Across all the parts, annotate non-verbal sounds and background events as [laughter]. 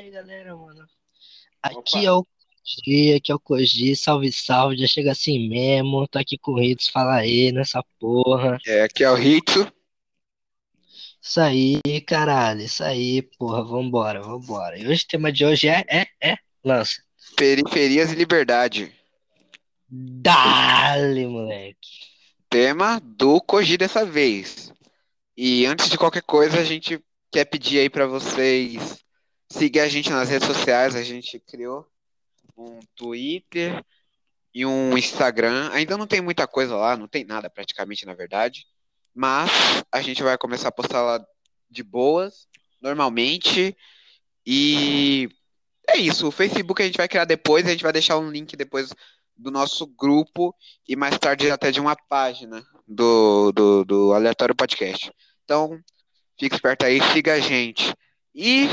aí, galera, mano. Aqui é o Koji, aqui é o Koji, salve, salve, já chega assim mesmo, tô aqui com o Ritz, fala aí nessa porra. É, aqui é o Ritsu. Isso aí, caralho, isso aí, porra, vambora, vambora. E hoje o tema de hoje é, é, é, lança. Periferias e Liberdade. Dale, moleque. Tema do Koji dessa vez. E antes de qualquer coisa, a gente quer pedir aí pra vocês seguir a gente nas redes sociais. A gente criou um Twitter e um Instagram. Ainda não tem muita coisa lá, não tem nada praticamente, na verdade. Mas a gente vai começar a postar lá de boas, normalmente. E é isso. O Facebook a gente vai criar depois, a gente vai deixar um link depois do nosso grupo e mais tarde até de uma página do, do, do Aleatório Podcast. Então, fique esperto aí, siga a gente. E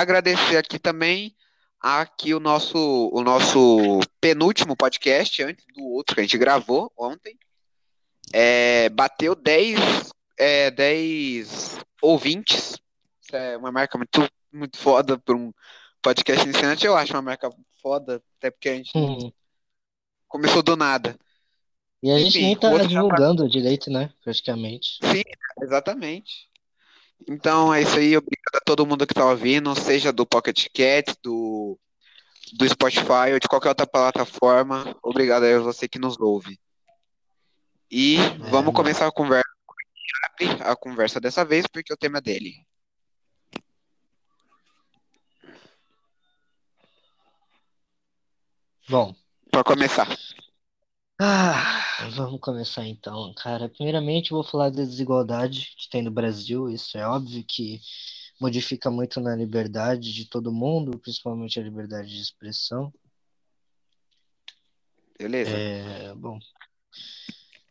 agradecer aqui também aqui o nosso, o nosso penúltimo podcast, antes do outro que a gente gravou ontem. É, bateu 10, é, 10 ouvintes. Isso é uma marca muito, muito foda para um podcast iniciante. Eu acho uma marca foda, até porque a gente começou do nada. E a gente Enfim, nem tá outro divulgando direito, né? Praticamente. Sim, exatamente. Então é isso aí. Obrigado a todo mundo que tá ouvindo, seja do Pocket Cast, do, do Spotify ou de qualquer outra plataforma. Obrigado aí a você que nos ouve. E vamos mano. começar a conversa. A conversa dessa vez, porque o tema é dele. Bom, Para começar. ah, vamos começar então, cara. Primeiramente, vou falar da desigualdade que tem no Brasil. Isso é óbvio que modifica muito na liberdade de todo mundo, principalmente a liberdade de expressão. Beleza? É, bom,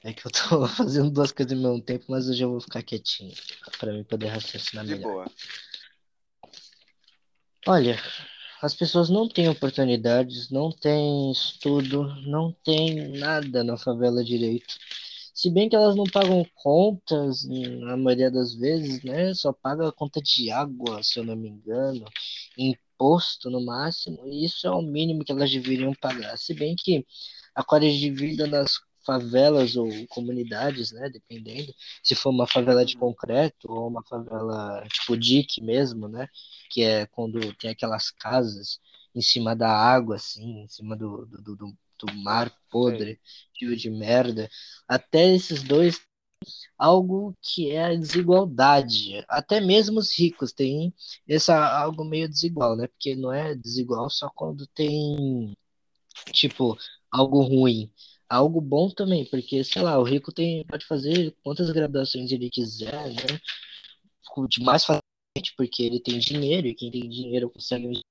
é que eu tô [laughs] fazendo duas coisas ao mesmo tempo, mas hoje eu vou ficar quietinho, para mim poder raciocinar De melhor. boa. Olha, as pessoas não têm oportunidades, não têm estudo, não têm nada na favela direito. Se bem que elas não pagam contas, na maioria das vezes, né? Só paga a conta de água, se eu não me engano, imposto no máximo, e isso é o mínimo que elas deveriam pagar. Se bem que a qualidade de vida nas favelas ou comunidades, né? Dependendo, se for uma favela de concreto ou uma favela tipo dique mesmo, né? Que é quando tem aquelas casas em cima da água, assim, em cima do, do, do, do- do mar podre, cheio de merda. Até esses dois, algo que é a desigualdade. Até mesmo os ricos têm essa algo meio desigual, né? Porque não é desigual só quando tem, tipo, algo ruim. Algo bom também, porque, sei lá, o rico tem, pode fazer quantas graduações ele quiser, né? De mais facilmente, porque ele tem dinheiro, e quem tem dinheiro consegue de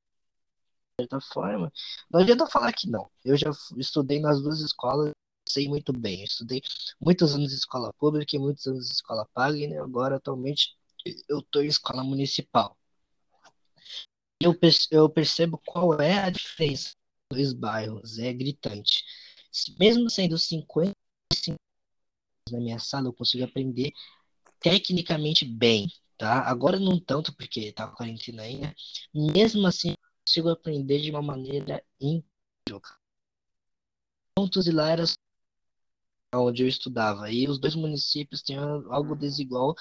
certa forma. Não adianta falar que não. Eu já estudei nas duas escolas, sei muito bem. Estudei muitos anos em escola pública e muitos anos em escola paga, e né, agora atualmente eu estou em escola municipal. Eu, eu percebo qual é a diferença dos bairros, é gritante. Mesmo sendo 50 na minha sala, eu consigo aprender tecnicamente bem, tá? Agora não tanto, porque tá quarentena ainda. Mesmo assim, eu consigo aprender de uma maneira incrível. Pontos e era onde eu estudava. E os dois municípios têm algo desigual,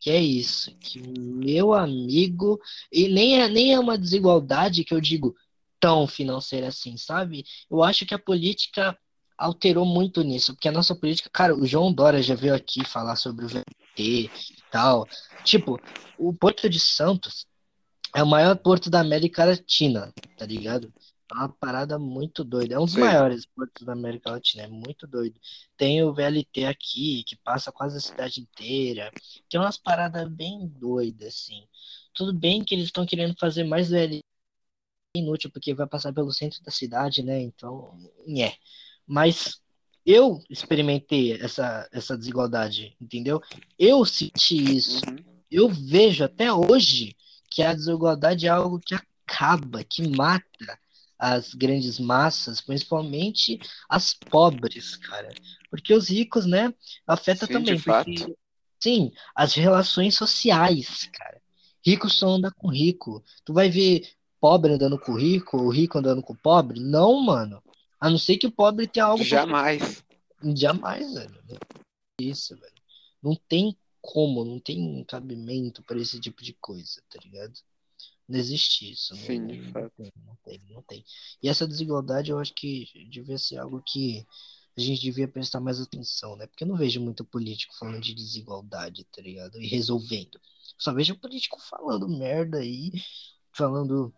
que é isso, que meu amigo, e nem é, nem é uma desigualdade que eu digo tão financeira assim, sabe? Eu acho que a política alterou muito nisso, porque a nossa política, cara, o João Dória já veio aqui falar sobre o VT e tal. Tipo, o Porto de Santos é o maior porto da América Latina, tá ligado? É uma parada muito doida. É um dos Sim. maiores portos da América Latina, é muito doido. Tem o VLT aqui, que passa quase a cidade inteira. Tem umas paradas bem doidas, assim. Tudo bem que eles estão querendo fazer mais VLT inútil, porque vai passar pelo centro da cidade, né? Então, é. Mas eu experimentei essa, essa desigualdade, entendeu? Eu senti isso. Uhum. Eu vejo até hoje que a desigualdade é algo que acaba, que mata as grandes massas, principalmente as pobres, cara. Porque os ricos, né, afeta Sim, também, porque sim, as relações sociais, cara. Rico só anda com rico. Tu vai ver pobre andando com rico, o rico andando com pobre? Não, mano. A não ser que o pobre tenha algo. Jamais. Pra... Jamais, velho. Isso, velho. Não tem como, não tem cabimento para esse tipo de coisa, tá ligado? Não existe isso. Sim, não, de não, fato. tem, não tem, não tem. E essa desigualdade eu acho que devia ser algo que a gente devia prestar mais atenção, né? Porque eu não vejo muito político falando de desigualdade, tá ligado? E resolvendo. Só vejo político falando merda aí, falando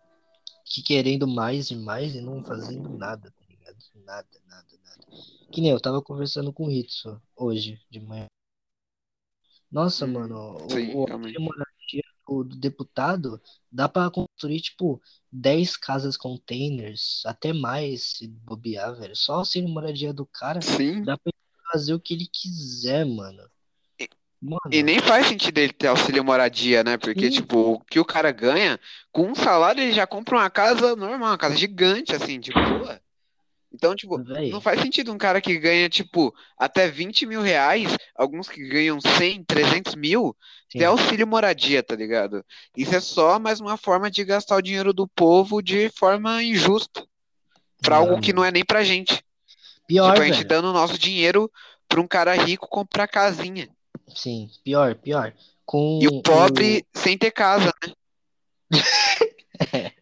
que querendo mais e mais e não fazendo nada? Nada, nada, nada. Que nem eu tava conversando com o Ritsu hoje de manhã. Nossa, Hum, mano, sim, o, auxílio moradia do, do deputado dá pra construir, tipo, 10 casas containers, até mais, se bobear, velho. Só o auxílio moradia do cara Sim. dá pra fazer o que ele quiser, mano. E, e Mano, nem faz sentido ele ter auxílio moradia, né? Porque, sim, tipo, o que o cara ganha, com um salário ele já compra uma casa normal, uma casa gigante, assim, de boa. Então, tipo, não faz sentido um cara que ganha, tipo, até 20 mil reais, alguns que ganham 100, 300 mil, ter sim. auxílio moradia, tá ligado? Isso é só mais uma forma de gastar o dinheiro do povo de forma injusta, pra algo que não é nem pra gente. Pior, Tipo, a gente velho. dando o nosso dinheiro pra um cara rico comprar casinha. Sim, pior, pior. E o Com pobre o. sem ter casa, né? [laughs]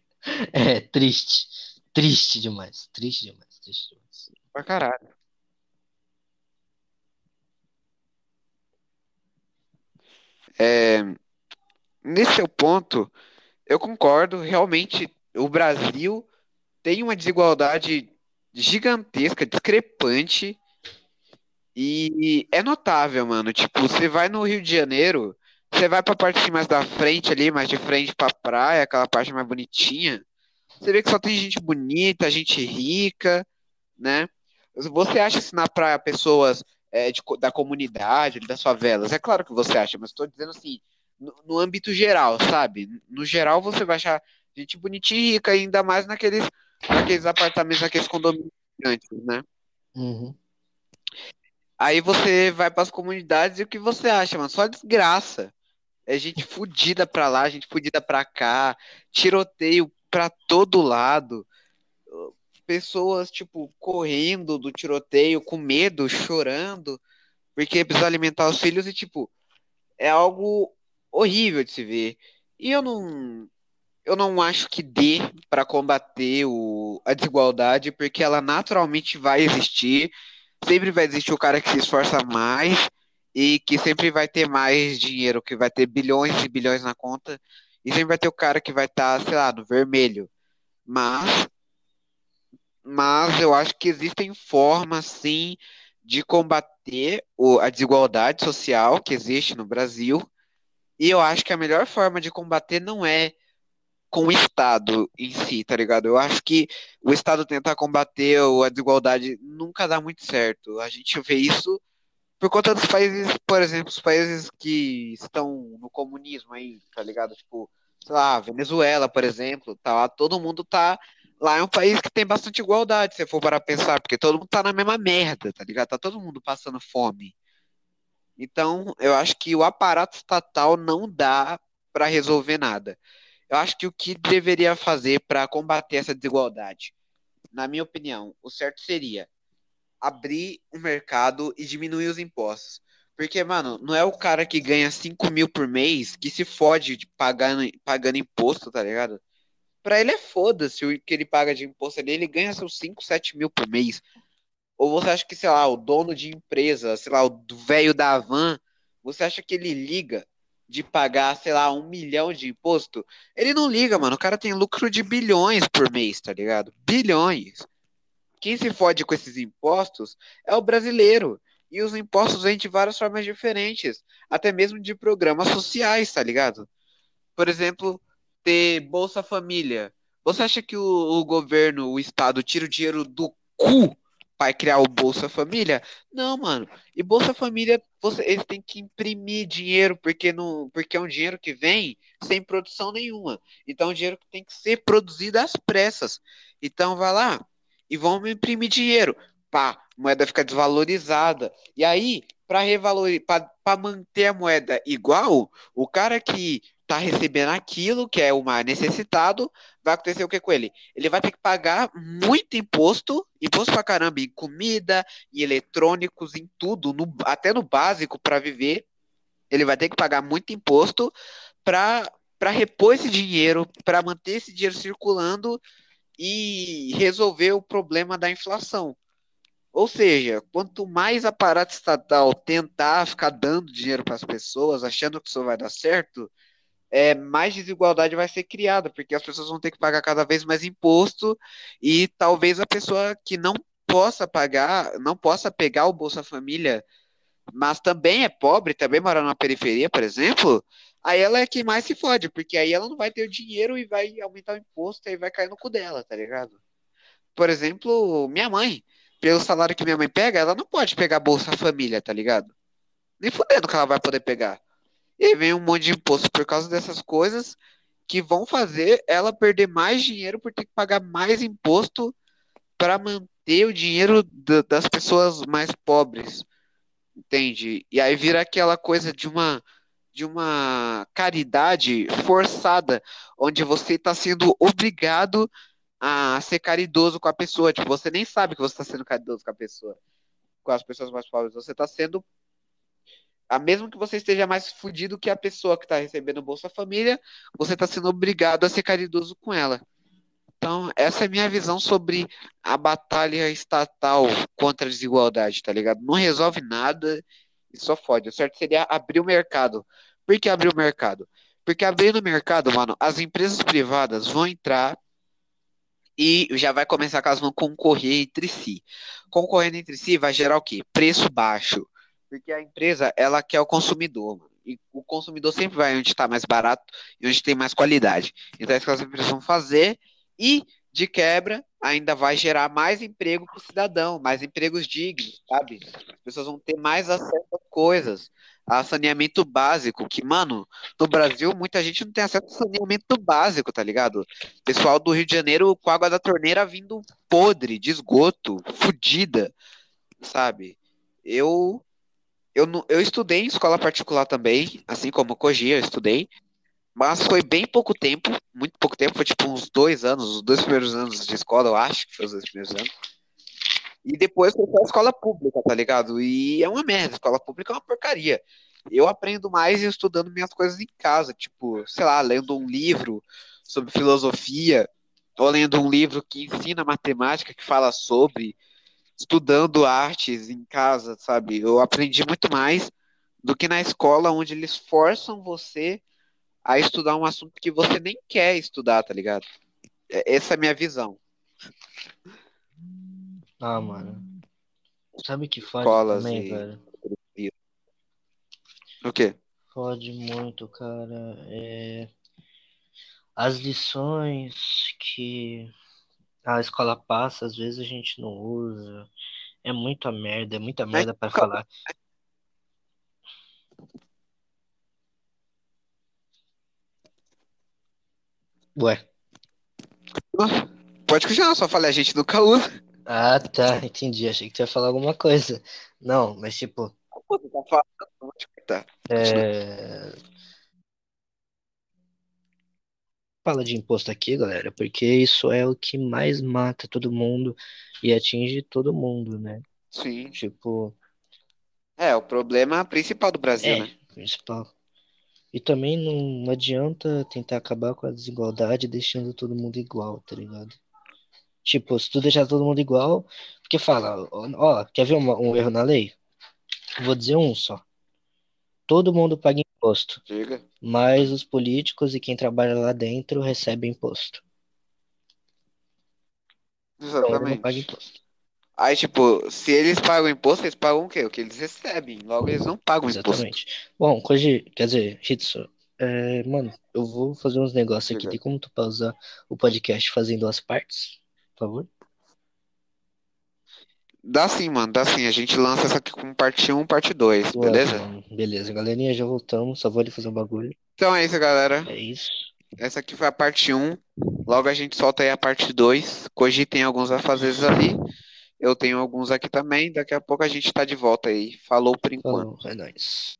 É, triste. Triste demais. Triste demais. Demais. Pra caralho. É, nesse seu ponto, eu concordo. Realmente, o Brasil tem uma desigualdade gigantesca, discrepante, e é notável, mano. Tipo, você vai no Rio de Janeiro, você vai pra parte assim mais da frente ali, mais de frente pra praia, aquela parte mais bonitinha. Você vê que só tem gente bonita, gente rica, né? Você acha se na praia pessoas é, de da comunidade, das favelas? É claro que você acha, mas estou dizendo assim, no, no âmbito geral, sabe? No geral você vai achar gente bonitinha e rica, ainda mais naqueles, naqueles apartamentos, naqueles condomínios gigantes, né? Uhum. Aí você vai para as comunidades e o que você acha, mano? Só desgraça. É gente fudida pra lá, gente fudida pra cá, tiroteio pra todo lado. Pessoas, tipo, correndo do tiroteio, com medo, chorando, porque precisa alimentar os filhos e, tipo, é algo horrível de se ver. E eu não, eu não acho que dê para combater o, a desigualdade, porque ela naturalmente vai existir. Sempre vai existir o cara que se esforça mais e que sempre vai ter mais dinheiro, que vai ter bilhões e bilhões na conta, e sempre vai ter o cara que vai estar, sei lá, no vermelho. Mas mas eu acho que existem formas, sim, de combater o- a desigualdade social que existe no Brasil. E eu acho que a melhor forma de combater não é com o Estado em si, tá ligado? Eu acho que o Estado tentar combater a desigualdade nunca dá muito certo. A gente vê isso por conta dos países, por exemplo, os países que estão no comunismo aí, tá ligado? Tipo, sei lá, Venezuela, por exemplo, tá lá, todo mundo tá. Lá é um país que tem bastante igualdade, se for para pensar, porque todo mundo tá na mesma merda, tá ligado? Tá todo mundo passando fome. Então, eu acho que o aparato estatal não dá para resolver nada. Eu acho que o que deveria fazer para combater essa desigualdade, na minha opinião, o certo seria abrir o mercado e diminuir os impostos. Porque, mano, não é o cara que ganha 5 mil por mês que se fode de pagando, pagando imposto, tá ligado? Pra ele é foda-se o que ele paga de imposto ali, ele ganha seus 5, 7 mil por mês. Ou você acha que, sei lá, o dono de empresa, sei lá, o velho da van, você acha que ele liga de pagar, sei lá, um milhão de imposto? Ele não liga, mano. O cara tem lucro de bilhões por mês, tá ligado? Bilhões. Quem se fode com esses impostos é o brasileiro. E os impostos vêm de várias formas diferentes, até mesmo de programas sociais, tá ligado? Por exemplo, ter Bolsa Família. Você acha que o, o governo, o Estado, tira o dinheiro do cu para criar o Bolsa Família? Não, mano. E Bolsa Família, você, eles têm que imprimir dinheiro, porque, não, porque é um dinheiro que vem sem produção nenhuma. Então, é um dinheiro que tem que ser produzido às pressas. Então, vai lá e vamos imprimir dinheiro. Pá, moeda fica desvalorizada. E aí, para revalorizar, para manter a moeda igual, o cara que tá recebendo aquilo, que é o mais necessitado, vai acontecer o que com ele? Ele vai ter que pagar muito imposto, imposto pra caramba, em comida, em eletrônicos, em tudo, no, até no básico para viver. Ele vai ter que pagar muito imposto para repor esse dinheiro, para manter esse dinheiro circulando e resolver o problema da inflação. Ou seja, quanto mais aparato estatal tentar ficar dando dinheiro para as pessoas, achando que isso vai dar certo, é, mais desigualdade vai ser criada, porque as pessoas vão ter que pagar cada vez mais imposto e talvez a pessoa que não possa pagar, não possa pegar o Bolsa Família, mas também é pobre, também mora na periferia, por exemplo, aí ela é quem mais se fode, porque aí ela não vai ter o dinheiro e vai aumentar o imposto e vai cair no cu dela, tá ligado? Por exemplo, minha mãe, pelo salário que minha mãe pega, ela não pode pegar Bolsa Família, tá ligado? Nem fudendo que ela vai poder pegar. E aí vem um monte de imposto por causa dessas coisas que vão fazer ela perder mais dinheiro por ter que pagar mais imposto para manter o dinheiro das pessoas mais pobres. Entende? E aí vira aquela coisa de uma de uma caridade forçada, onde você está sendo obrigado a ser caridoso com a pessoa. Tipo, você nem sabe que você está sendo caridoso com a pessoa, com as pessoas mais pobres. Você está sendo a mesmo que você esteja mais fudido que a pessoa que está recebendo Bolsa Família, você está sendo obrigado a ser caridoso com ela. Então, essa é a minha visão sobre a batalha estatal contra a desigualdade, tá ligado? Não resolve nada e só fode. O certo seria abrir o mercado. Por que abrir o mercado? Porque abrindo o mercado, mano, as empresas privadas vão entrar e já vai começar que elas vão concorrer entre si. Concorrendo entre si vai gerar o quê? Preço baixo. Porque a empresa, ela quer o consumidor. E o consumidor sempre vai onde está mais barato e onde tem mais qualidade. Então, é isso que as empresas vão fazer. E, de quebra, ainda vai gerar mais emprego para o cidadão, mais empregos dignos, sabe? As pessoas vão ter mais acesso a coisas, a saneamento básico, que, mano, no Brasil muita gente não tem acesso a saneamento básico, tá ligado? Pessoal do Rio de Janeiro com água da torneira vindo podre, de esgoto, fodida, sabe? Eu eu, eu estudei em escola particular também, assim como Koji, eu estudei, mas foi bem pouco tempo, muito pouco tempo, foi tipo uns dois anos, os dois primeiros anos de escola, eu acho que foi os dois primeiros anos. E depois foi pra escola pública, tá ligado? E é uma merda, escola pública é uma porcaria. Eu aprendo mais estudando minhas coisas em casa, tipo, sei lá, lendo um livro sobre filosofia, ou lendo um livro que ensina matemática, que fala sobre, estudando artes em casa, sabe? Eu aprendi muito mais do que na escola, onde eles forçam você a estudar um assunto que você nem quer estudar, tá ligado? É, essa é a minha visão. Ah, mano. Sabe que fode Escolas também, e... velho? O quê? Fode muito, cara. É... As lições que a escola passa, às vezes a gente não usa. É muita merda, é muita merda para falar. Ué. Pode continuar, só falei, a gente nunca usa. Ah, tá, [laughs] entendi. Achei que tu ia falar alguma coisa. Não, mas tipo. Pô, tu tá falando, tá. É... Fala de imposto aqui, galera, porque isso é o que mais mata todo mundo e atinge todo mundo, né? Sim. Tipo, É, o problema principal do Brasil, é, né? principal. E também não adianta tentar acabar com a desigualdade deixando todo mundo igual, tá ligado? Tipo, se tu deixar todo mundo igual, porque fala, ó, ó, quer ver uma- um erro na lei? Vou dizer um só. Todo mundo paga imposto, Diga. mas os políticos e quem trabalha lá dentro recebem imposto. Então Exatamente. imposto. Aí, tipo, se eles pagam imposto, eles pagam o quê? O que eles recebem. Logo, eles não pagam imposto. Exatamente. Bom, Koji, quer dizer, Hitsu, é, mano, eu vou fazer uns negócios aqui. Tem como tu pausar o podcast fazendo as partes? Por favor? Dá sim, mano, dá sim. A gente lança essa aqui com parte 1, parte 2, Suave, beleza? mano. Beleza, galerinha, já voltamos. Só vou ali fazer um bagulho. Então é isso, galera. É isso. Essa aqui foi a parte 1. Logo a gente solta aí a parte 2. Koji tem alguns afazeres ali. Eu tenho alguns aqui também. Daqui a pouco a gente tá de volta aí. Falou por enquanto. Falou, é nóis.